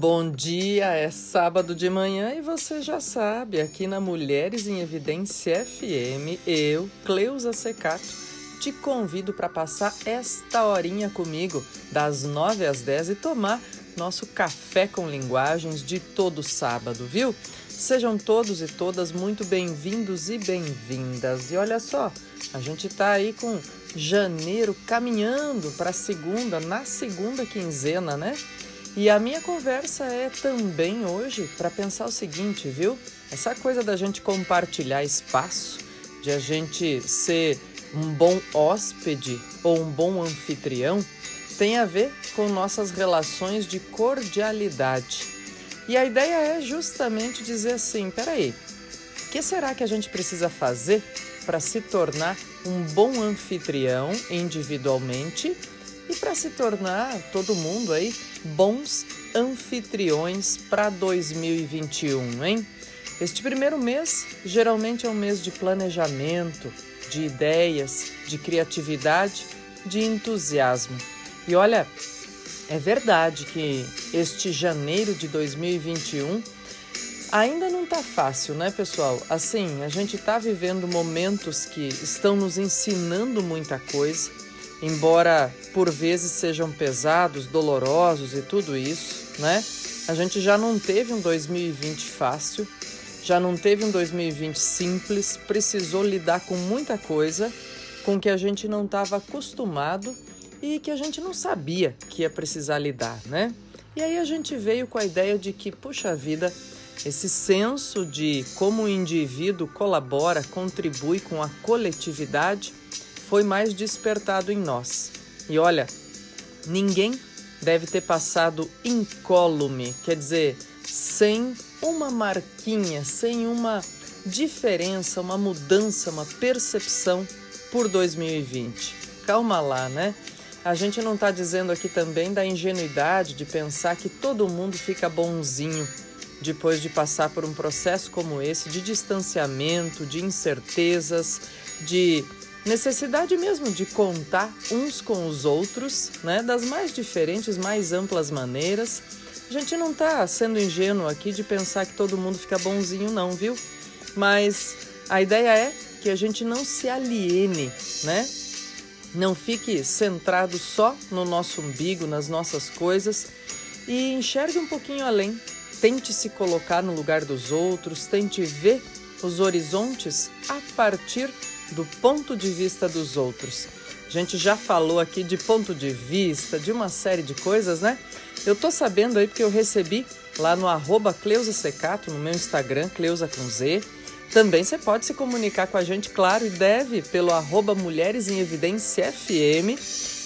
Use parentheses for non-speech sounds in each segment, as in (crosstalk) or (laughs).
Bom dia, é sábado de manhã e você já sabe, aqui na Mulheres em Evidência FM, eu, Cleusa Secato, te convido para passar esta horinha comigo, das 9 às 10 e tomar nosso café com linguagens de todo sábado, viu? Sejam todos e todas muito bem-vindos e bem-vindas. E olha só, a gente tá aí com janeiro caminhando para segunda, na segunda quinzena, né? E a minha conversa é também hoje para pensar o seguinte, viu? Essa coisa da gente compartilhar espaço, de a gente ser um bom hóspede ou um bom anfitrião, tem a ver com nossas relações de cordialidade. E a ideia é justamente dizer assim: peraí, o que será que a gente precisa fazer para se tornar um bom anfitrião individualmente e para se tornar todo mundo aí bons anfitriões para 2021, hein? Este primeiro mês geralmente é um mês de planejamento, de ideias, de criatividade, de entusiasmo. E olha, é verdade que este janeiro de 2021 ainda não tá fácil, né, pessoal? Assim, a gente tá vivendo momentos que estão nos ensinando muita coisa, embora por vezes sejam pesados, dolorosos e tudo isso, né? A gente já não teve um 2020 fácil, já não teve um 2020 simples, precisou lidar com muita coisa com que a gente não estava acostumado e que a gente não sabia que ia precisar lidar, né? E aí a gente veio com a ideia de que, puxa vida, esse senso de como o indivíduo colabora, contribui com a coletividade foi mais despertado em nós. E olha, ninguém deve ter passado incólume, quer dizer, sem uma marquinha, sem uma diferença, uma mudança, uma percepção por 2020. Calma lá, né? A gente não está dizendo aqui também da ingenuidade de pensar que todo mundo fica bonzinho depois de passar por um processo como esse de distanciamento, de incertezas, de necessidade mesmo de contar uns com os outros, né, das mais diferentes, mais amplas maneiras. A gente não está sendo ingênuo aqui de pensar que todo mundo fica bonzinho, não, viu? Mas a ideia é que a gente não se aliene, né? Não fique centrado só no nosso umbigo, nas nossas coisas e enxergue um pouquinho além. Tente se colocar no lugar dos outros, tente ver os horizontes a partir do ponto de vista dos outros. A gente já falou aqui de ponto de vista, de uma série de coisas, né? Eu tô sabendo aí porque eu recebi lá no arroba Cleusa Secato, no meu Instagram, Cleusa com Z, também você pode se comunicar com a gente, claro, e deve pelo arroba Mulheres em Evidência FM.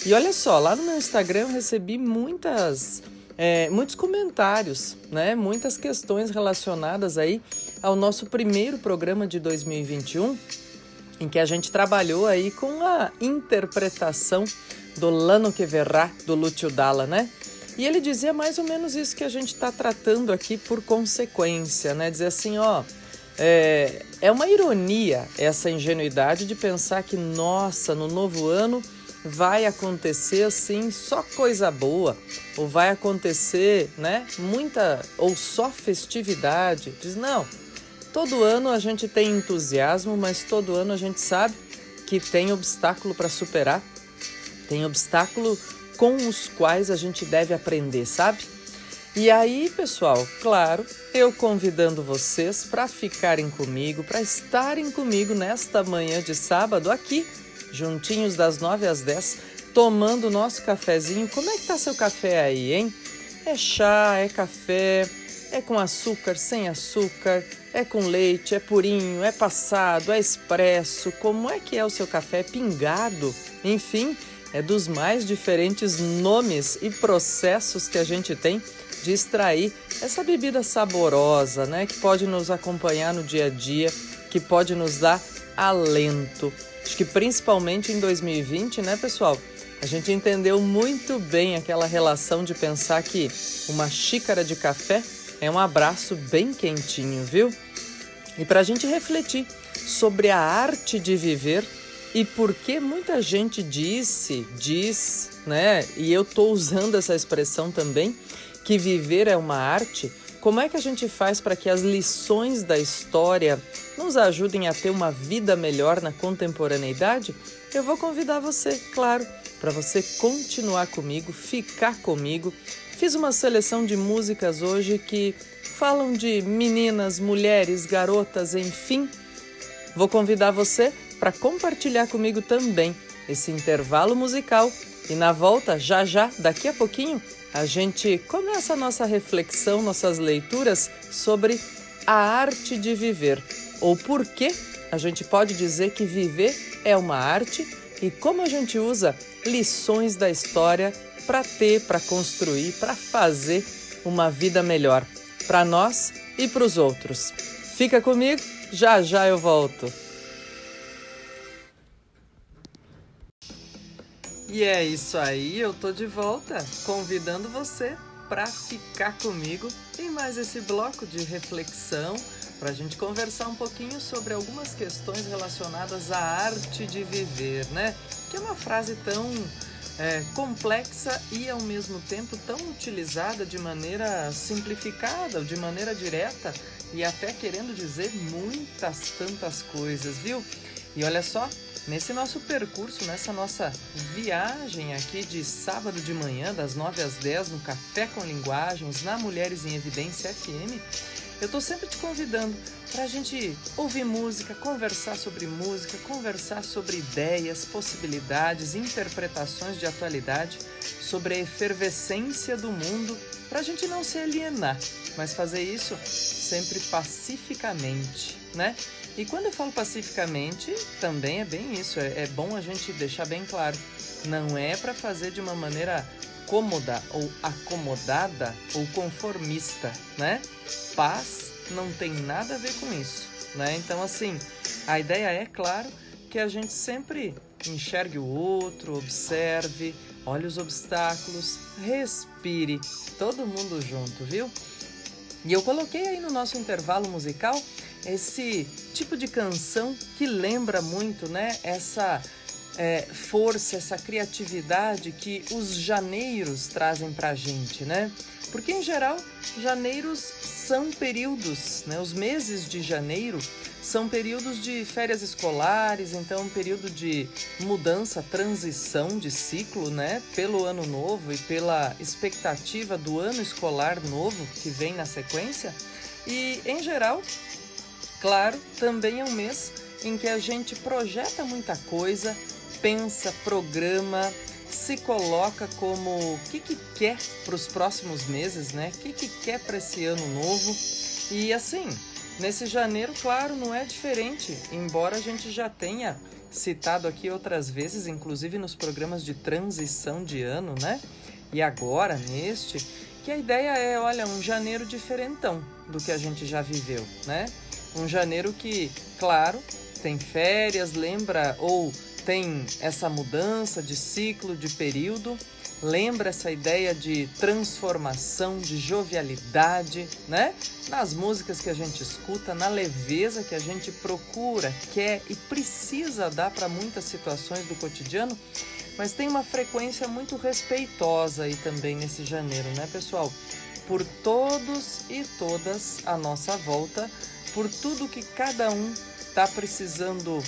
E olha só, lá no meu Instagram eu recebi muitas, é, muitos comentários, né? Muitas questões relacionadas aí ao nosso primeiro programa de 2021, em que a gente trabalhou aí com a interpretação do Lano que verrá do Lúcio Dalla, né? E ele dizia mais ou menos isso que a gente está tratando aqui por consequência, né? Dizer assim, ó, é, é uma ironia essa ingenuidade de pensar que, nossa, no novo ano vai acontecer assim só coisa boa, ou vai acontecer, né, muita ou só festividade. Diz não. Todo ano a gente tem entusiasmo, mas todo ano a gente sabe que tem obstáculo para superar. Tem obstáculo com os quais a gente deve aprender, sabe? E aí, pessoal, claro, eu convidando vocês para ficarem comigo, para estarem comigo nesta manhã de sábado aqui, juntinhos das 9 às 10, tomando o nosso cafezinho. Como é que tá seu café aí, hein? É chá, é café, é com açúcar, sem açúcar, é com leite, é purinho, é passado, é expresso. Como é que é o seu café? Pingado? Enfim, é dos mais diferentes nomes e processos que a gente tem de extrair essa bebida saborosa, né, que pode nos acompanhar no dia a dia, que pode nos dar alento. Acho que principalmente em 2020, né, pessoal? A gente entendeu muito bem aquela relação de pensar que uma xícara de café é um abraço bem quentinho, viu? E para a gente refletir sobre a arte de viver e por que muita gente disse, diz, né? E eu estou usando essa expressão também, que viver é uma arte, como é que a gente faz para que as lições da história nos ajudem a ter uma vida melhor na contemporaneidade? Eu vou convidar você, claro, para você continuar comigo, ficar comigo. Fiz uma seleção de músicas hoje que falam de meninas, mulheres, garotas, enfim. Vou convidar você para compartilhar comigo também esse intervalo musical e na volta, já já, daqui a pouquinho, a gente começa a nossa reflexão, nossas leituras sobre a arte de viver, ou por que a gente pode dizer que viver é uma arte e como a gente usa lições da história para ter, para construir, para fazer uma vida melhor para nós e para os outros. Fica comigo, já já eu volto. E é isso aí, eu tô de volta, convidando você para ficar comigo em mais esse bloco de reflexão, para a gente conversar um pouquinho sobre algumas questões relacionadas à arte de viver, né? Que é uma frase tão é, complexa e ao mesmo tempo tão utilizada de maneira simplificada, de maneira direta e até querendo dizer muitas tantas coisas, viu? E olha só, Nesse nosso percurso, nessa nossa viagem aqui de sábado de manhã, das 9 às 10, no Café com Linguagens, na Mulheres em Evidência FM, eu estou sempre te convidando para a gente ouvir música, conversar sobre música, conversar sobre ideias, possibilidades, interpretações de atualidade, sobre a efervescência do mundo, para a gente não se alienar, mas fazer isso sempre pacificamente, né? E quando eu falo pacificamente, também é bem isso. É, é bom a gente deixar bem claro. Não é para fazer de uma maneira cômoda ou acomodada ou conformista, né? Paz não tem nada a ver com isso, né? Então, assim, a ideia é, claro, que a gente sempre enxergue o outro, observe, olhe os obstáculos, respire, todo mundo junto, viu? E eu coloquei aí no nosso intervalo musical esse tipo de canção que lembra muito, né? Essa é, força, essa criatividade que os janeiros trazem para a gente, né? Porque em geral, janeiros são períodos, né? Os meses de janeiro são períodos de férias escolares, então período de mudança, transição de ciclo, né? Pelo ano novo e pela expectativa do ano escolar novo que vem na sequência. E em geral, Claro, também é um mês em que a gente projeta muita coisa, pensa, programa, se coloca como o que, que quer para os próximos meses, né? O que, que quer para esse ano novo. E assim, nesse janeiro, claro, não é diferente, embora a gente já tenha citado aqui outras vezes, inclusive nos programas de transição de ano, né? E agora, neste, que a ideia é, olha, um janeiro diferentão do que a gente já viveu, né? Um janeiro que, claro, tem férias, lembra ou tem essa mudança de ciclo, de período, lembra essa ideia de transformação, de jovialidade, né? Nas músicas que a gente escuta, na leveza que a gente procura, quer e precisa dar para muitas situações do cotidiano, mas tem uma frequência muito respeitosa aí também nesse janeiro, né, pessoal? Por todos e todas à nossa volta, por tudo que cada um está precisando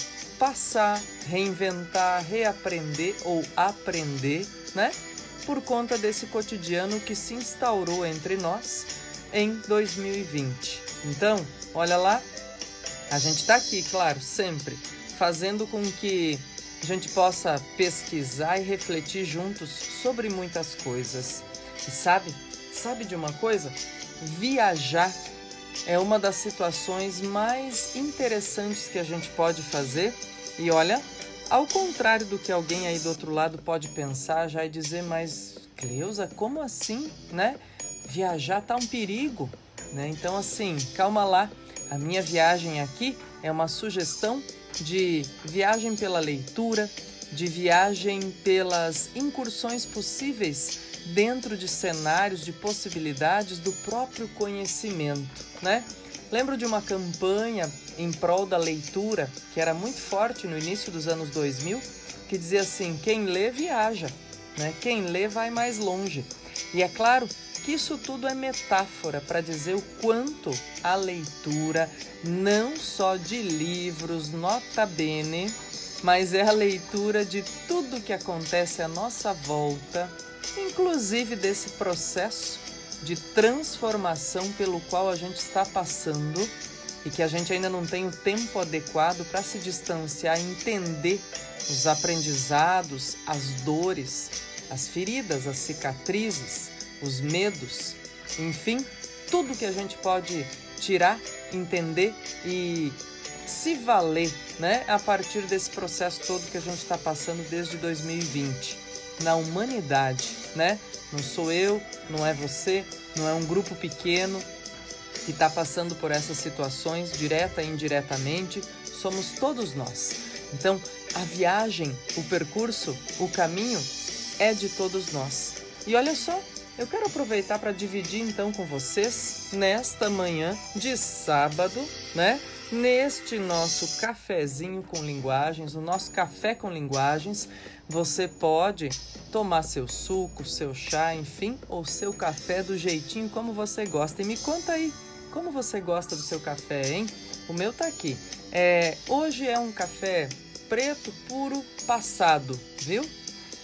passar, reinventar, reaprender ou aprender, né? Por conta desse cotidiano que se instaurou entre nós em 2020. Então, olha lá, a gente está aqui, claro, sempre fazendo com que a gente possa pesquisar e refletir juntos sobre muitas coisas. E sabe, sabe de uma coisa? Viajar é uma das situações mais interessantes que a gente pode fazer. E olha, ao contrário do que alguém aí do outro lado pode pensar, já e dizer, mas Cleusa, como assim, né? Viajar tá um perigo, né? Então assim, calma lá. A minha viagem aqui é uma sugestão de viagem pela leitura, de viagem pelas incursões possíveis dentro de cenários de possibilidades do próprio conhecimento, né? Lembro de uma campanha em prol da leitura que era muito forte no início dos anos 2000, que dizia assim: quem lê viaja, né? Quem lê vai mais longe. E é claro que isso tudo é metáfora para dizer o quanto a leitura, não só de livros, nota bene, mas é a leitura de tudo que acontece à nossa volta, inclusive desse processo de transformação pelo qual a gente está passando e que a gente ainda não tem o tempo adequado para se distanciar entender os aprendizados, as dores, as feridas, as cicatrizes, os medos, enfim, tudo que a gente pode tirar, entender e se valer, né, a partir desse processo todo que a gente está passando desde 2020 na humanidade, né? Não sou eu, não é você, não é um grupo pequeno que está passando por essas situações, direta e indiretamente, somos todos nós. Então, a viagem, o percurso, o caminho é de todos nós. E olha só, eu quero aproveitar para dividir então com vocês nesta manhã de sábado, né? Neste nosso cafezinho com linguagens, o nosso café com linguagens, você pode tomar seu suco, seu chá, enfim, ou seu café do jeitinho como você gosta. E me conta aí, como você gosta do seu café, hein? O meu tá aqui. É, hoje é um café preto puro passado, viu?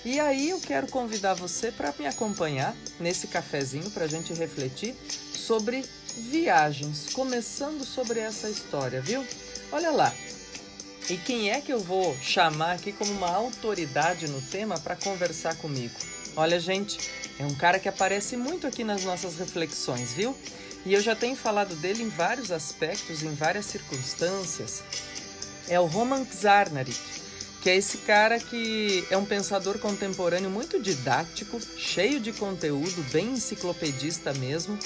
E aí eu quero convidar você para me acompanhar nesse cafezinho para a gente refletir sobre viagens, começando sobre essa história, viu? Olha lá. E quem é que eu vou chamar aqui como uma autoridade no tema para conversar comigo? Olha, gente, é um cara que aparece muito aqui nas nossas reflexões, viu? E eu já tenho falado dele em vários aspectos, em várias circunstâncias. É o Roman Czarnarik que é esse cara que é um pensador contemporâneo muito didático, cheio de conteúdo, bem enciclopedista mesmo,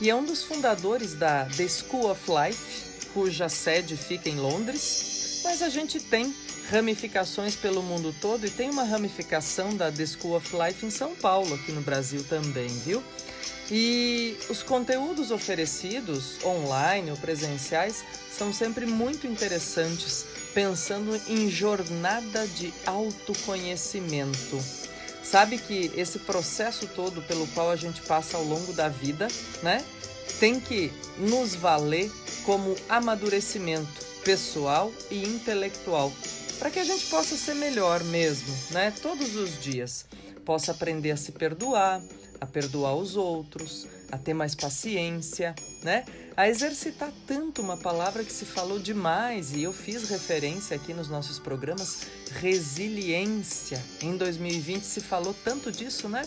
e é um dos fundadores da The School of Life, cuja sede fica em Londres, mas a gente tem ramificações pelo mundo todo e tem uma ramificação da The School of Life em São Paulo, aqui no Brasil também, viu? E os conteúdos oferecidos, online ou presenciais, são sempre muito interessantes pensando em jornada de autoconhecimento. Sabe que esse processo todo pelo qual a gente passa ao longo da vida, né, tem que nos valer como amadurecimento pessoal e intelectual, para que a gente possa ser melhor mesmo, né, todos os dias. Possa aprender a se perdoar, a perdoar os outros, a ter mais paciência, né? A exercitar tanto uma palavra que se falou demais e eu fiz referência aqui nos nossos programas, resiliência. Em 2020 se falou tanto disso, né?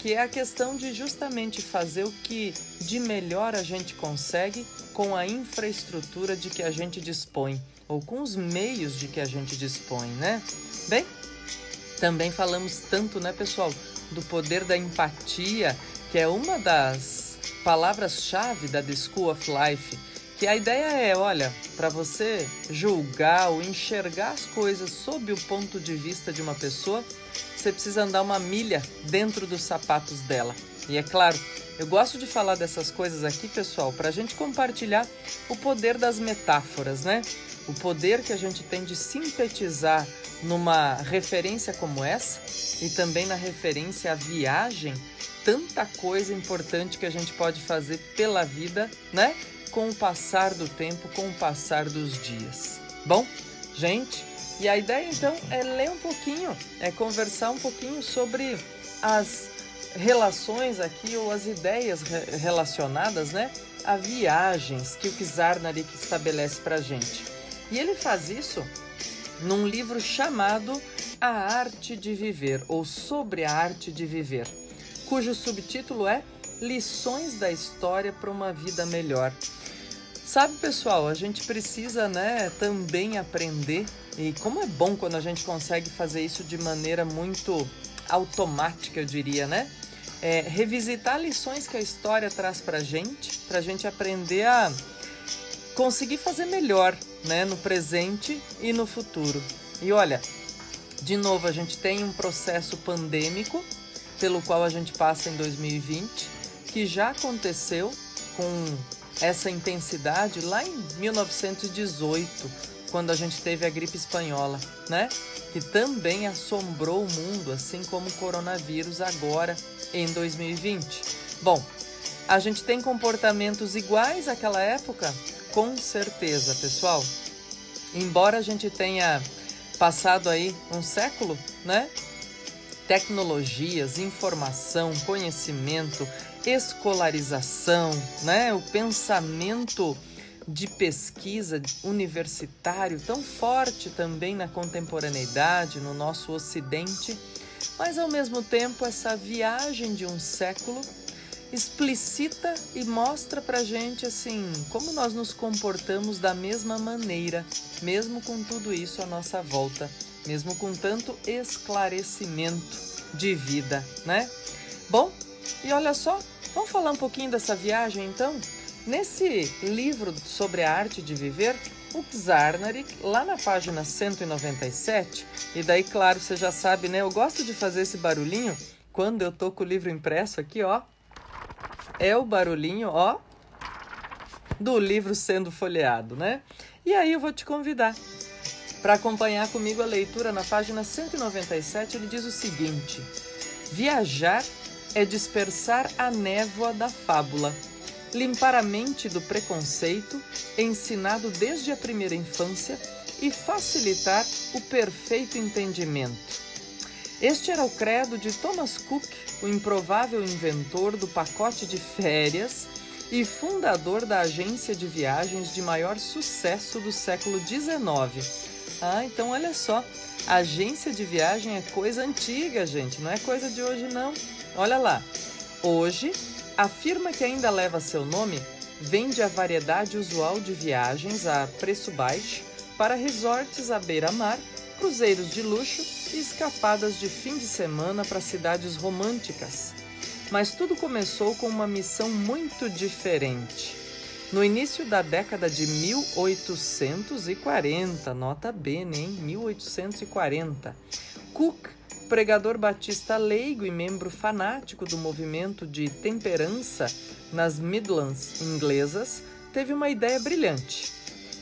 Que é a questão de justamente fazer o que de melhor a gente consegue com a infraestrutura de que a gente dispõe ou com os meios de que a gente dispõe, né? Bem, também falamos tanto, né, pessoal, do poder da empatia, que é uma das palavras-chave da The School of Life. Que a ideia é, olha, para você julgar ou enxergar as coisas sob o ponto de vista de uma pessoa, você precisa andar uma milha dentro dos sapatos dela. E é claro, eu gosto de falar dessas coisas aqui, pessoal, para a gente compartilhar o poder das metáforas, né? O poder que a gente tem de sintetizar numa referência como essa e também na referência à viagem, tanta coisa importante que a gente pode fazer pela vida, né? Com o passar do tempo, com o passar dos dias. Bom, gente, e a ideia então é ler um pouquinho, é conversar um pouquinho sobre as relações aqui ou as ideias relacionadas, né, a viagens que o Kizar Narik estabelece para gente. E ele faz isso num livro chamado A Arte de Viver ou Sobre a Arte de Viver, cujo subtítulo é Lições da História para uma Vida Melhor. Sabe, pessoal, a gente precisa, né, também aprender e como é bom quando a gente consegue fazer isso de maneira muito automática, eu diria, né? É, revisitar lições que a história traz para gente, para a gente aprender a conseguir fazer melhor, né, no presente e no futuro. E olha, de novo, a gente tem um processo pandêmico pelo qual a gente passa em 2020, que já aconteceu com essa intensidade lá em 1918, quando a gente teve a gripe espanhola, né? Que também assombrou o mundo, assim como o coronavírus agora em 2020. Bom, a gente tem comportamentos iguais àquela época? Com certeza, pessoal. Embora a gente tenha passado aí um século, né? Tecnologias, informação, conhecimento, escolarização, né? O pensamento de pesquisa universitário tão forte também na contemporaneidade, no nosso ocidente, mas ao mesmo tempo essa viagem de um século explicita e mostra pra gente assim como nós nos comportamos da mesma maneira, mesmo com tudo isso à nossa volta, mesmo com tanto esclarecimento de vida, né? Bom, e olha só, vamos falar um pouquinho dessa viagem então? Nesse livro sobre a arte de viver, o Czarnarik, lá na página 197, e daí, claro, você já sabe, né? Eu gosto de fazer esse barulhinho quando eu tô com o livro impresso aqui, ó é o barulhinho, ó, do livro sendo folheado, né? E aí eu vou te convidar para acompanhar comigo a leitura na página 197. Ele diz o seguinte: Viajar é dispersar a névoa da fábula, limpar a mente do preconceito, ensinado desde a primeira infância, e facilitar o perfeito entendimento. Este era o credo de Thomas Cook, o improvável inventor do pacote de férias e fundador da agência de viagens de maior sucesso do século XIX. Ah, então olha só, agência de viagem é coisa antiga, gente, não é coisa de hoje não. Olha lá. Hoje, a firma que ainda leva seu nome vende a variedade usual de viagens a preço baixo para resorts à beira-mar cruzeiros de luxo e escapadas de fim de semana para cidades românticas. Mas tudo começou com uma missão muito diferente. No início da década de 1840, nota bene, hein? 1840, Cook, pregador batista leigo e membro fanático do movimento de temperança nas Midlands inglesas, teve uma ideia brilhante.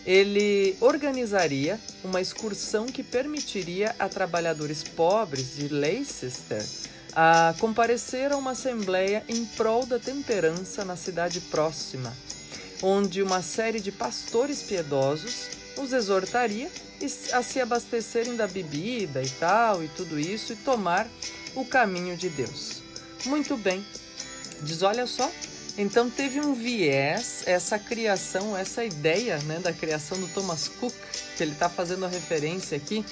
Ele organizaria uma excursão que permitiria a trabalhadores pobres de Leicester a comparecer a uma assembleia em prol da temperança na cidade próxima, onde uma série de pastores piedosos os exortaria a se abastecerem da bebida e tal e tudo isso e tomar o caminho de Deus. Muito bem. Diz, olha só, então teve um viés, essa criação, essa ideia né, da criação do Thomas Cook, que ele está fazendo a referência aqui,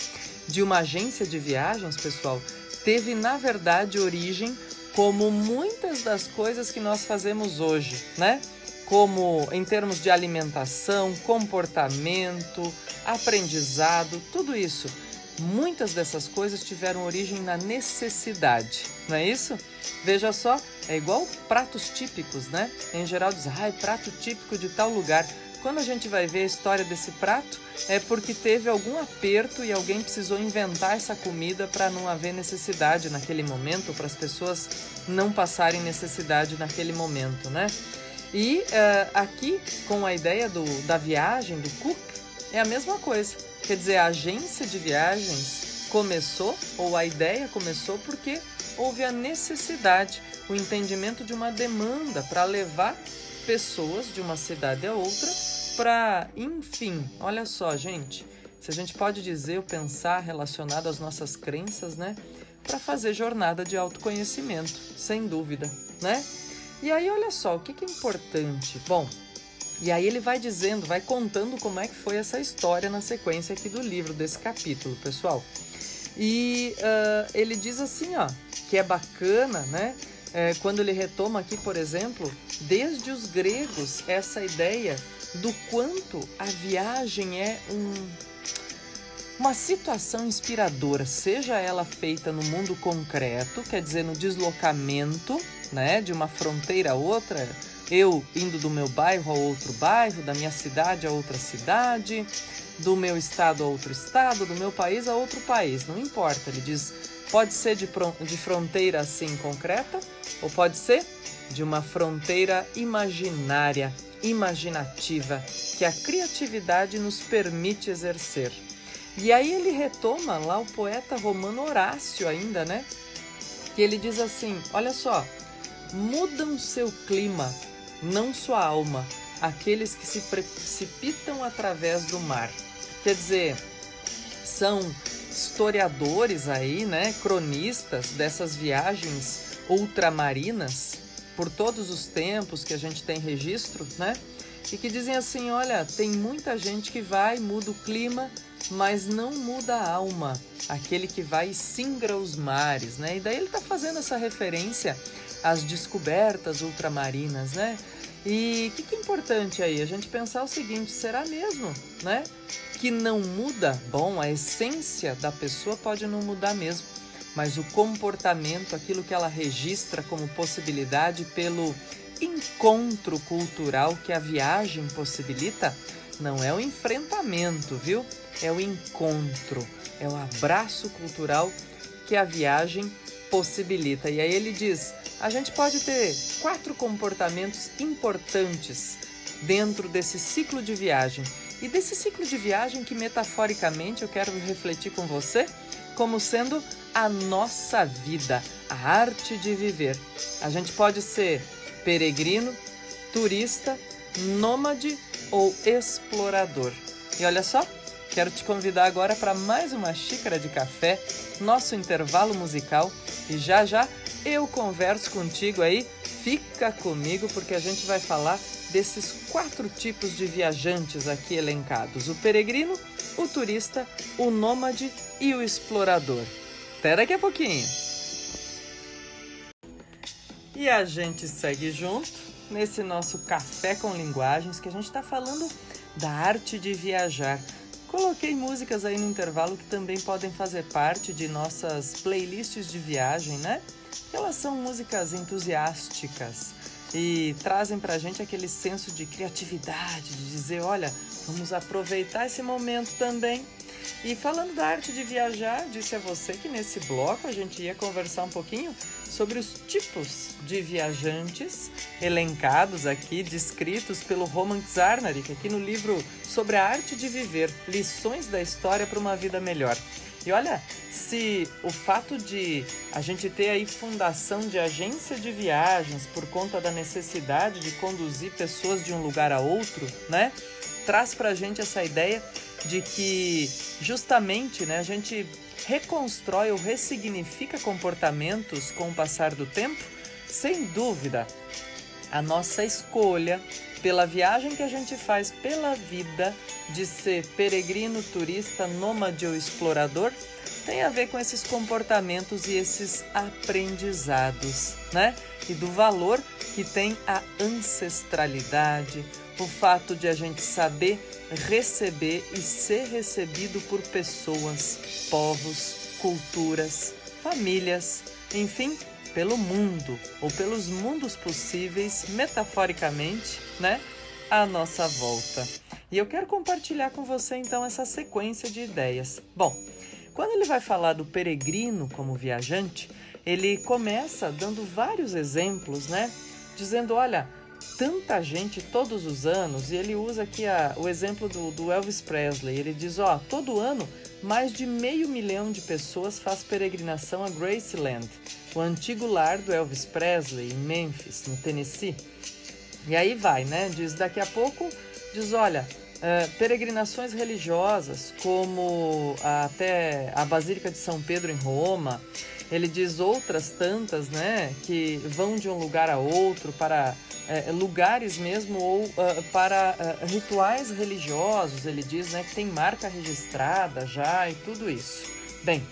de uma agência de viagens, pessoal, teve na verdade origem como muitas das coisas que nós fazemos hoje, né? Como em termos de alimentação, comportamento, aprendizado, tudo isso. Muitas dessas coisas tiveram origem na necessidade, não é isso? Veja só, é igual pratos típicos, né? Em geral diz, ah, é prato típico de tal lugar. Quando a gente vai ver a história desse prato, é porque teve algum aperto e alguém precisou inventar essa comida para não haver necessidade naquele momento, para as pessoas não passarem necessidade naquele momento, né? E uh, aqui, com a ideia do, da viagem, do Cook, é a mesma coisa. Quer dizer, a agência de viagens começou, ou a ideia começou, porque houve a necessidade, o entendimento de uma demanda para levar pessoas de uma cidade a outra para, enfim, olha só, gente, se a gente pode dizer ou pensar relacionado às nossas crenças, né? Para fazer jornada de autoconhecimento, sem dúvida, né? E aí, olha só, o que, que é importante? Bom, e aí ele vai dizendo, vai contando como é que foi essa história na sequência aqui do livro, desse capítulo, pessoal. E uh, ele diz assim, ó, que é bacana, né? É, quando ele retoma aqui, por exemplo, desde os gregos, essa ideia do quanto a viagem é um, uma situação inspiradora, seja ela feita no mundo concreto, quer dizer, no deslocamento né, de uma fronteira a outra, eu indo do meu bairro a outro bairro, da minha cidade a outra cidade, do meu estado a outro estado, do meu país a outro país, não importa. Ele diz Pode ser de, de fronteira assim concreta, ou pode ser de uma fronteira imaginária, imaginativa, que a criatividade nos permite exercer. E aí ele retoma lá o poeta romano Horácio ainda, né? Que ele diz assim: olha só, mudam seu clima, não sua alma, aqueles que se precipitam através do mar. Quer dizer, são historiadores aí, né, cronistas dessas viagens ultramarinas por todos os tempos que a gente tem registro, né? E que dizem assim, olha, tem muita gente que vai, muda o clima, mas não muda a alma, aquele que vai e singra os mares, né? E daí ele está fazendo essa referência às descobertas ultramarinas, né? E o que, que, é importante aí? A gente pensar o seguinte: será mesmo, né? Que não muda? Bom, a essência da pessoa pode não mudar mesmo, mas o comportamento, aquilo que ela registra como possibilidade pelo encontro cultural que a viagem possibilita, não é o enfrentamento, viu? É o encontro, é o abraço cultural que a viagem possibilita. E aí ele diz: a gente pode ter quatro comportamentos importantes dentro desse ciclo de viagem. E desse ciclo de viagem que metaforicamente eu quero refletir com você como sendo a nossa vida, a arte de viver. A gente pode ser peregrino, turista, nômade ou explorador. E olha só, quero te convidar agora para mais uma xícara de café, nosso intervalo musical e já já eu converso contigo aí. Fica comigo porque a gente vai falar desses quatro tipos de viajantes aqui elencados: o peregrino, o turista, o nômade e o explorador. Até daqui a pouquinho. E a gente segue junto nesse nosso café com linguagens que a gente está falando da arte de viajar. Coloquei músicas aí no intervalo que também podem fazer parte de nossas playlists de viagem, né? Elas são músicas entusiásticas e trazem pra gente aquele senso de criatividade, de dizer, olha, vamos aproveitar esse momento também. E falando da arte de viajar, disse a você que nesse bloco a gente ia conversar um pouquinho sobre os tipos de viajantes elencados aqui, descritos pelo Roman Czarnarik, aqui no livro sobre a arte de viver, lições da história para uma vida melhor. E olha, se o fato de a gente ter aí fundação de agência de viagens por conta da necessidade de conduzir pessoas de um lugar a outro, né? Traz pra gente essa ideia de que justamente, né, a gente reconstrói ou ressignifica comportamentos com o passar do tempo, sem dúvida, a nossa escolha pela viagem que a gente faz pela vida de ser peregrino, turista, nômade ou explorador, tem a ver com esses comportamentos e esses aprendizados, né? E do valor que tem a ancestralidade, o fato de a gente saber receber e ser recebido por pessoas, povos, culturas, famílias, enfim, pelo mundo ou pelos mundos possíveis, metaforicamente, né, à nossa volta. E eu quero compartilhar com você então essa sequência de ideias. Bom, quando ele vai falar do peregrino como viajante, ele começa dando vários exemplos, né? Dizendo, olha, tanta gente todos os anos, e ele usa aqui a, o exemplo do, do Elvis Presley. Ele diz: ó, todo ano mais de meio milhão de pessoas faz peregrinação a Graceland, o antigo lar do Elvis Presley, em Memphis, no Tennessee. E aí vai, né? Diz: daqui a pouco, diz: olha. Uh, peregrinações religiosas, como até a Basílica de São Pedro em Roma, ele diz outras tantas, né, que vão de um lugar a outro para é, lugares mesmo ou uh, para rituais religiosos, ele diz né, que tem marca registrada já e tudo isso. Bem,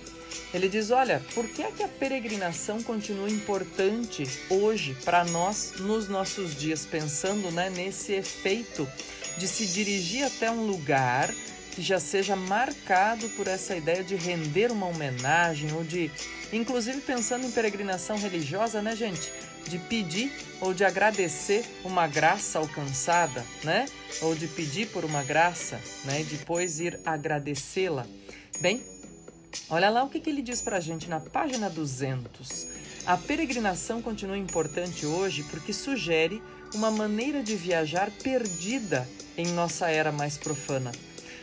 ele diz: olha, por que é que a peregrinação continua importante hoje para nós nos nossos dias, pensando né, nesse efeito de se dirigir até um lugar que já seja marcado por essa ideia de render uma homenagem ou de, inclusive pensando em peregrinação religiosa, né, gente? de pedir ou de agradecer uma graça alcançada, né? Ou de pedir por uma graça, né? E depois ir agradecê-la. Bem, olha lá o que, que ele diz para a gente na página 200. A peregrinação continua importante hoje porque sugere uma maneira de viajar perdida em nossa era mais profana.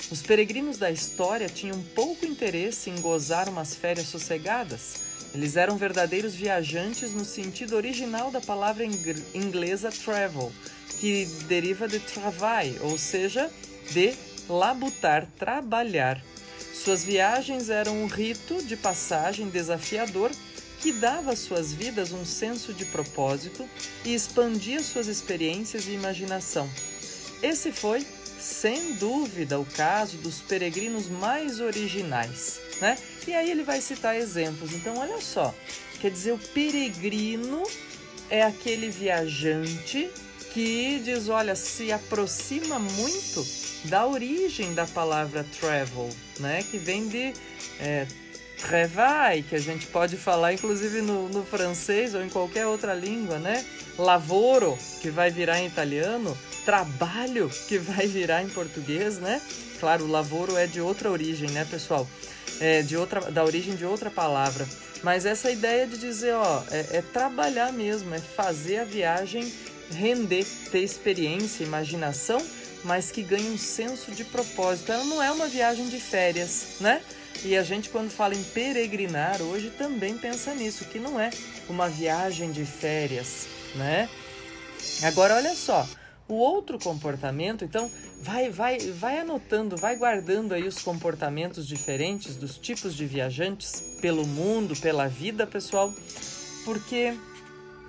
Os peregrinos da história tinham pouco interesse em gozar umas férias sossegadas. Eles eram verdadeiros viajantes no sentido original da palavra inglesa travel, que deriva de travail, ou seja, de labutar, trabalhar. Suas viagens eram um rito de passagem desafiador que dava às suas vidas um senso de propósito e expandia suas experiências e imaginação. Esse foi, sem dúvida, o caso dos peregrinos mais originais. Né? E aí ele vai citar exemplos. Então, olha só, quer dizer, o peregrino é aquele viajante que diz, olha, se aproxima muito da origem da palavra travel, né? Que vem de é, travail, que a gente pode falar inclusive no, no, francês ou em qualquer outra língua, né? Lavoro, que vai virar em italiano, trabalho, que vai virar em português, né? Claro, lavoro é de outra origem, né, pessoal? É de outra, da origem de outra palavra. Mas essa ideia de dizer, ó, é, é trabalhar mesmo, é fazer a viagem render, ter experiência, imaginação, mas que ganhe um senso de propósito. Ela não é uma viagem de férias, né? E a gente, quando fala em peregrinar, hoje também pensa nisso, que não é uma viagem de férias, né? Agora, olha só, o outro comportamento, então, vai, vai, vai anotando, vai guardando aí os comportamentos diferentes dos tipos de viajantes pelo mundo, pela vida, pessoal, porque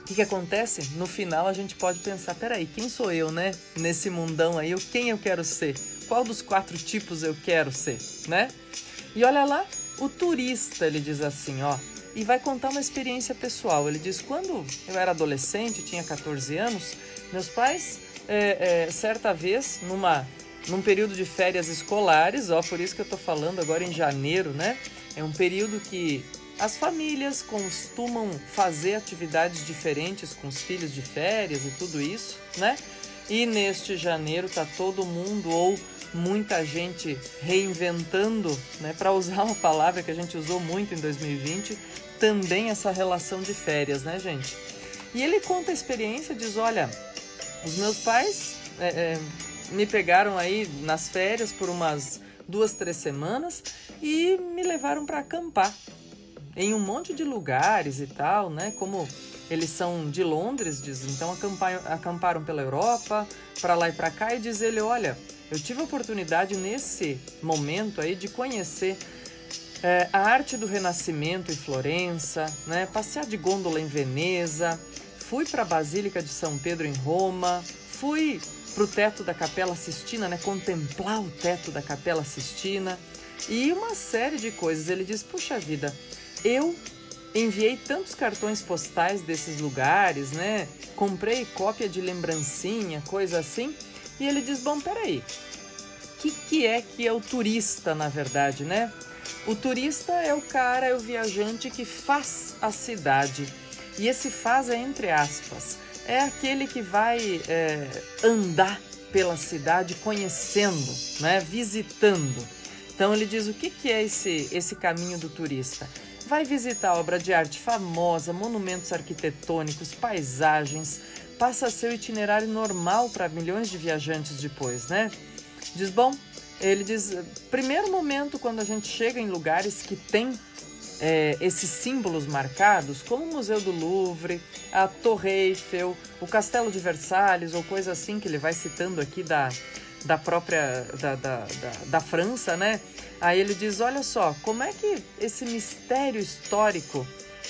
o que, que acontece? No final a gente pode pensar, peraí, quem sou eu, né? Nesse mundão aí, quem eu quero ser? Qual dos quatro tipos eu quero ser, né? E olha lá, o turista, ele diz assim, ó, e vai contar uma experiência pessoal. Ele diz, quando eu era adolescente, tinha 14 anos, meus pais, é, é, certa vez, numa, num período de férias escolares, ó, por isso que eu tô falando agora em janeiro, né? É um período que as famílias costumam fazer atividades diferentes com os filhos de férias e tudo isso, né? E neste janeiro tá todo mundo ou muita gente reinventando, né, para usar uma palavra que a gente usou muito em 2020, também essa relação de férias, né, gente? E ele conta a experiência, diz: olha, os meus pais é, é, me pegaram aí nas férias por umas duas, três semanas e me levaram para acampar em um monte de lugares e tal, né? Como eles são de Londres, diz, então acamparam, acamparam pela Europa, para lá e para cá, e diz ele: olha, eu tive a oportunidade nesse momento aí de conhecer é, a arte do Renascimento em Florença, né? Passear de gôndola em Veneza, fui para a Basílica de São Pedro em Roma, fui para o teto da Capela Sistina, né? Contemplar o teto da Capela Sistina e uma série de coisas. Ele diz: puxa vida eu enviei tantos cartões postais desses lugares, né? Comprei cópia de lembrancinha, coisa assim. E ele diz: Bom, peraí, o que, que é que é o turista, na verdade, né? O turista é o cara, é o viajante que faz a cidade. E esse faz é entre aspas. É aquele que vai é, andar pela cidade conhecendo, né? visitando. Então ele diz o que, que é esse, esse caminho do turista? Vai visitar obra de arte famosa, monumentos arquitetônicos, paisagens, passa o itinerário normal para milhões de viajantes depois, né? Diz, bom, ele diz, primeiro momento quando a gente chega em lugares que tem é, esses símbolos marcados, como o Museu do Louvre, a Torre Eiffel, o Castelo de Versalhes ou coisa assim que ele vai citando aqui da, da própria da, da, da, da França, né? Aí ele diz: olha só, como é que esse mistério histórico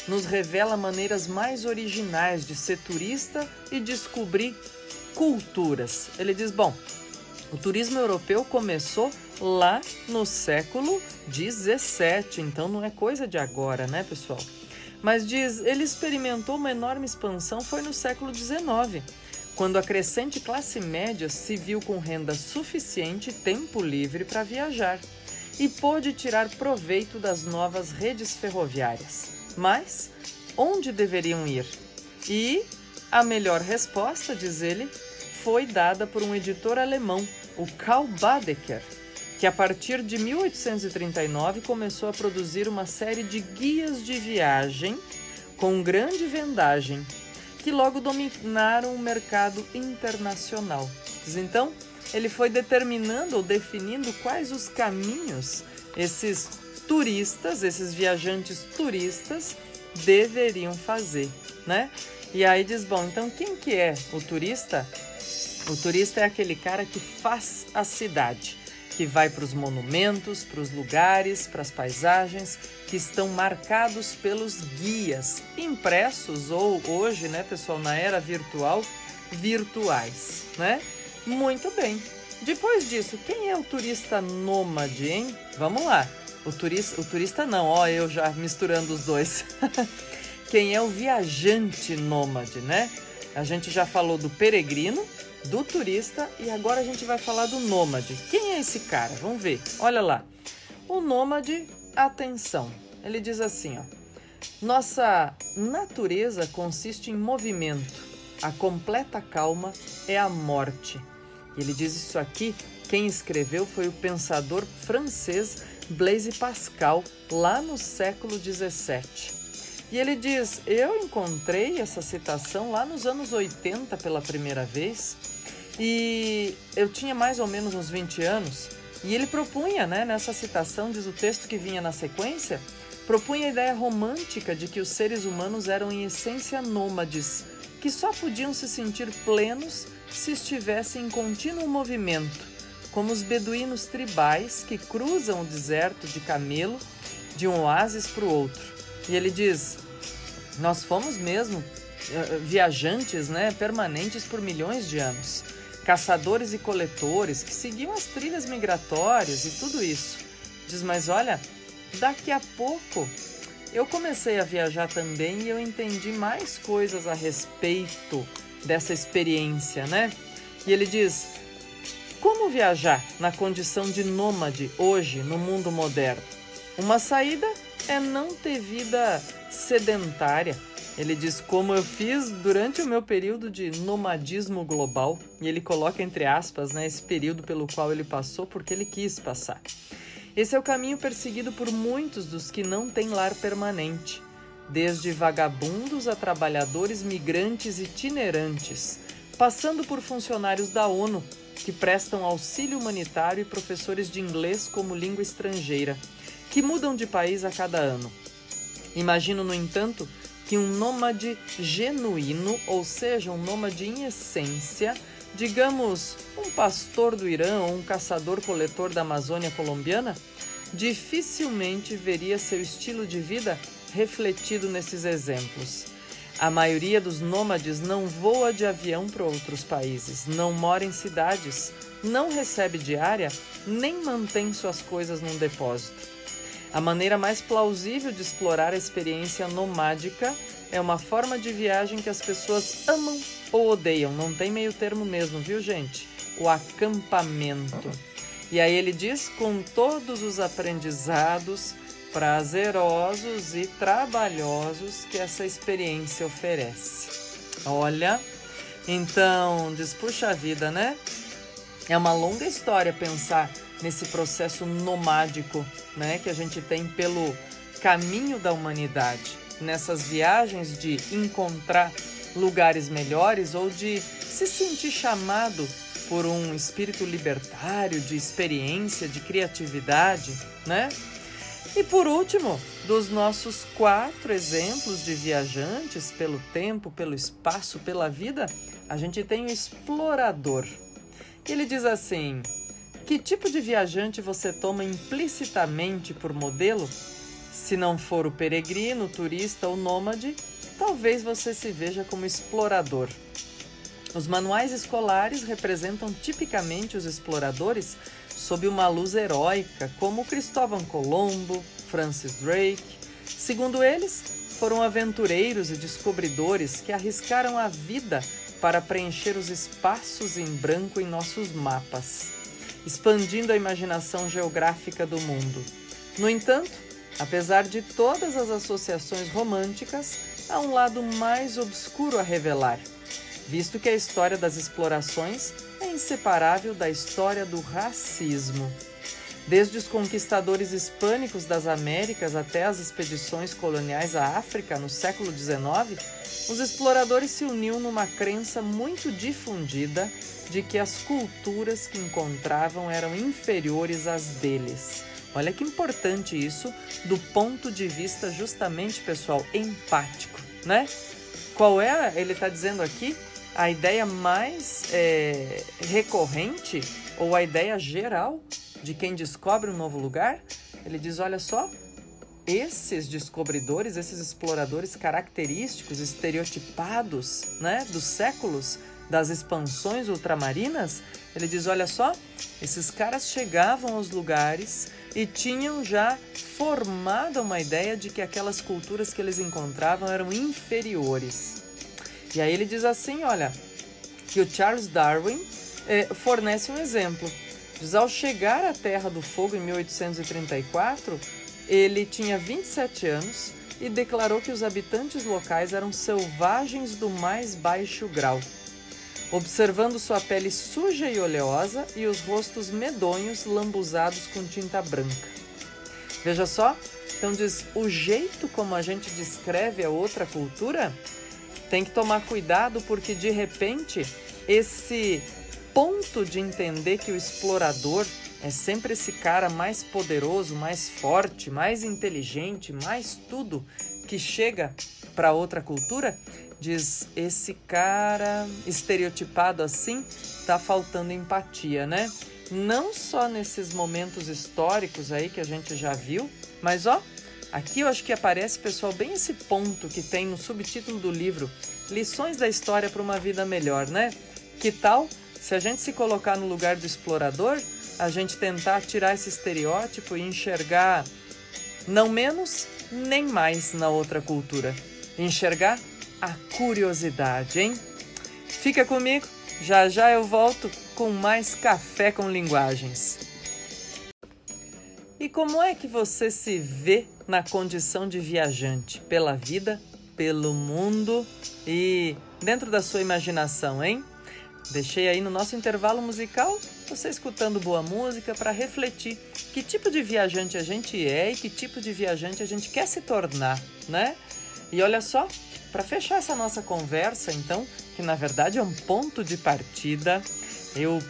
nos revela maneiras mais originais de ser turista e descobrir culturas. Ele diz: bom, o turismo europeu começou lá no século 17, então não é coisa de agora, né, pessoal? Mas diz, ele experimentou uma enorme expansão foi no século 19, quando a crescente classe média se viu com renda suficiente e tempo livre para viajar e pôde tirar proveito das novas redes ferroviárias. Mas onde deveriam ir? E a melhor resposta, diz ele, foi dada por um editor alemão, o Karl Badeker, que a partir de 1839 começou a produzir uma série de guias de viagem com grande vendagem, que logo dominaram o mercado internacional. Então, ele foi determinando ou definindo quais os caminhos esses turistas, esses viajantes turistas deveriam fazer, né? E aí diz, bom, então quem que é o turista? O turista é aquele cara que faz a cidade, que vai para os monumentos, para os lugares, para as paisagens que estão marcados pelos guias impressos ou hoje, né, pessoal, na era virtual, virtuais, né? Muito bem. Depois disso, quem é o turista nômade, hein? Vamos lá. O turista, o turista não, ó, eu já misturando os dois. (laughs) quem é o viajante nômade, né? A gente já falou do peregrino, do turista e agora a gente vai falar do nômade. Quem é esse cara? Vamos ver. Olha lá. O nômade, atenção. Ele diz assim, ó: Nossa natureza consiste em movimento. A completa calma é a morte. E ele diz isso aqui. Quem escreveu foi o pensador francês Blaise Pascal, lá no século 17. E ele diz: Eu encontrei essa citação lá nos anos 80 pela primeira vez e eu tinha mais ou menos uns 20 anos. E ele propunha, né, nessa citação, diz o texto que vinha na sequência, propunha a ideia romântica de que os seres humanos eram em essência nômades, que só podiam se sentir plenos se estivessem em contínuo movimento, como os beduínos tribais que cruzam o deserto de camelo de um oásis para o outro. E ele diz: Nós fomos mesmo eh, viajantes né, permanentes por milhões de anos caçadores e coletores que seguiam as trilhas migratórias e tudo isso. Diz, mas olha, daqui a pouco eu comecei a viajar também e eu entendi mais coisas a respeito dessa experiência, né? E ele diz: como viajar na condição de nômade hoje no mundo moderno? Uma saída é não ter vida sedentária ele diz como eu fiz durante o meu período de nomadismo global, e ele coloca entre aspas né, esse período pelo qual ele passou porque ele quis passar. Esse é o caminho perseguido por muitos dos que não têm lar permanente, desde vagabundos a trabalhadores migrantes itinerantes, passando por funcionários da ONU que prestam auxílio humanitário e professores de inglês como língua estrangeira, que mudam de país a cada ano. Imagino, no entanto, que um nômade genuíno, ou seja, um nômade em essência, digamos um pastor do Irã ou um caçador-coletor da Amazônia colombiana, dificilmente veria seu estilo de vida refletido nesses exemplos. A maioria dos nômades não voa de avião para outros países, não mora em cidades, não recebe diária, nem mantém suas coisas num depósito. A maneira mais plausível de explorar a experiência nomádica é uma forma de viagem que as pessoas amam ou odeiam, não tem meio termo mesmo, viu, gente? O acampamento. E aí ele diz com todos os aprendizados prazerosos e trabalhosos que essa experiência oferece. Olha, então, diz, puxa vida, né? É uma longa história pensar nesse processo nomádico, né, que a gente tem pelo caminho da humanidade, nessas viagens de encontrar lugares melhores ou de se sentir chamado por um espírito libertário, de experiência, de criatividade, né? E por último, dos nossos quatro exemplos de viajantes pelo tempo, pelo espaço, pela vida, a gente tem o explorador. Ele diz assim: que tipo de viajante você toma implicitamente por modelo? Se não for o peregrino, turista ou nômade, talvez você se veja como explorador. Os manuais escolares representam tipicamente os exploradores sob uma luz heróica, como Cristóvão Colombo, Francis Drake. Segundo eles, foram aventureiros e descobridores que arriscaram a vida para preencher os espaços em branco em nossos mapas expandindo a imaginação geográfica do mundo. No entanto, apesar de todas as associações românticas, há um lado mais obscuro a revelar, visto que a história das explorações é inseparável da história do racismo. Desde os conquistadores hispânicos das Américas até as expedições coloniais à África no século XIX, os exploradores se uniam numa crença muito difundida de que as culturas que encontravam eram inferiores às deles. Olha que importante isso do ponto de vista justamente, pessoal, empático, né? Qual é, ele está dizendo aqui, a ideia mais é, recorrente ou a ideia geral de quem descobre um novo lugar? Ele diz: olha só, esses descobridores, esses exploradores característicos, estereotipados, né, dos séculos, das expansões ultramarinas, ele diz: olha só, esses caras chegavam aos lugares e tinham já formado uma ideia de que aquelas culturas que eles encontravam eram inferiores. E aí ele diz assim: olha, que o Charles Darwin eh, fornece um exemplo. Diz: ao chegar à Terra do Fogo em 1834, ele tinha 27 anos e declarou que os habitantes locais eram selvagens do mais baixo grau observando sua pele suja e oleosa e os rostos medonhos lambuzados com tinta branca. Veja só, então diz: o jeito como a gente descreve a outra cultura tem que tomar cuidado porque de repente esse ponto de entender que o explorador é sempre esse cara mais poderoso, mais forte, mais inteligente, mais tudo que chega para outra cultura, diz esse cara estereotipado assim, tá faltando empatia, né? Não só nesses momentos históricos aí que a gente já viu, mas ó, aqui eu acho que aparece, pessoal, bem esse ponto que tem no subtítulo do livro, Lições da História para uma Vida Melhor, né? Que tal se a gente se colocar no lugar do explorador, a gente tentar tirar esse estereótipo e enxergar não menos nem mais na outra cultura. Enxergar a curiosidade, hein? Fica comigo, já já eu volto com mais Café com Linguagens. E como é que você se vê na condição de viajante? Pela vida, pelo mundo e dentro da sua imaginação, hein? Deixei aí no nosso intervalo musical você escutando boa música para refletir que tipo de viajante a gente é e que tipo de viajante a gente quer se tornar, né? E olha só, para fechar essa nossa conversa, então, que na verdade é um ponto de partida, eu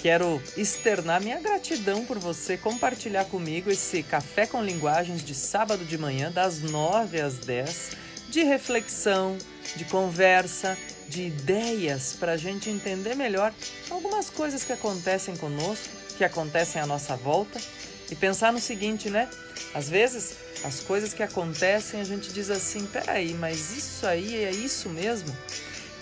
quero externar minha gratidão por você compartilhar comigo esse café com linguagens de sábado de manhã, das 9 às 10, de reflexão, de conversa, de ideias para a gente entender melhor algumas coisas que acontecem conosco, que acontecem à nossa volta e pensar no seguinte, né? Às vezes as coisas que acontecem, a gente diz assim: peraí, mas isso aí é isso mesmo?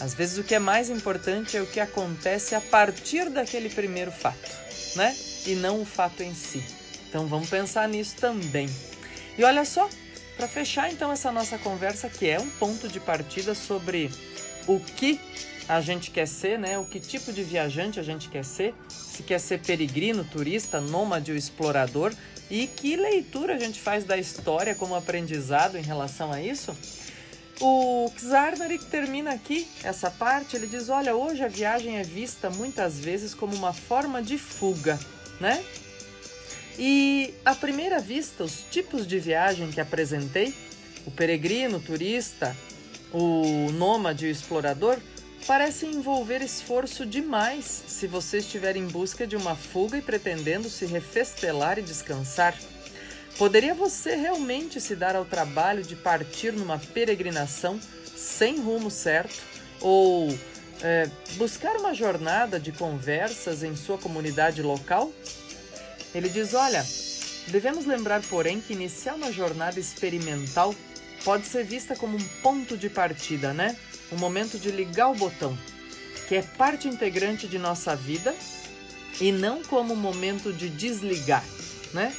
Às vezes o que é mais importante é o que acontece a partir daquele primeiro fato, né? E não o fato em si. Então vamos pensar nisso também. E olha só, para fechar então essa nossa conversa, que é um ponto de partida sobre o que a gente quer ser, né? O que tipo de viajante a gente quer ser? Se quer ser peregrino, turista, nômade ou explorador? E que leitura a gente faz da história como aprendizado em relação a isso? O Czarnerik termina aqui essa parte, ele diz: "Olha, hoje a viagem é vista muitas vezes como uma forma de fuga, né? E à primeira vista, os tipos de viagem que apresentei, o peregrino, o turista, o nômade o explorador, parecem envolver esforço demais se você estiver em busca de uma fuga e pretendendo se refestelar e descansar. Poderia você realmente se dar ao trabalho de partir numa peregrinação sem rumo certo ou é, buscar uma jornada de conversas em sua comunidade local? Ele diz: olha, devemos lembrar, porém, que iniciar uma jornada experimental pode ser vista como um ponto de partida, né? o momento de ligar o botão, que é parte integrante de nossa vida e não como um momento de desligar, né?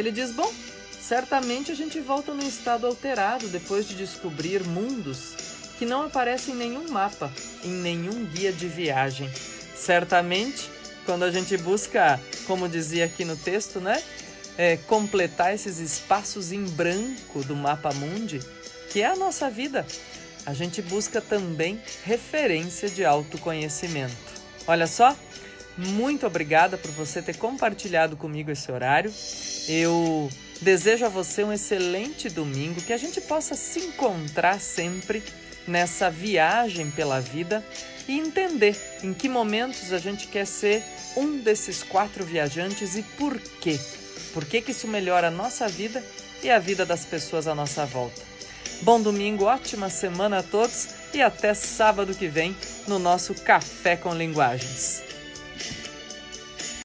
Ele diz: bom, certamente a gente volta num estado alterado depois de descobrir mundos que não aparecem em nenhum mapa, em nenhum guia de viagem. Certamente, quando a gente busca, como dizia aqui no texto, né? É, completar esses espaços em branco do mapa mundi, que é a nossa vida, a gente busca também referência de autoconhecimento. Olha só, muito obrigada por você ter compartilhado comigo esse horário. Eu desejo a você um excelente domingo, que a gente possa se encontrar sempre nessa viagem pela vida e entender em que momentos a gente quer ser um desses quatro viajantes e por quê. Por que, que isso melhora a nossa vida e a vida das pessoas à nossa volta. Bom domingo, ótima semana a todos e até sábado que vem no nosso Café com Linguagens.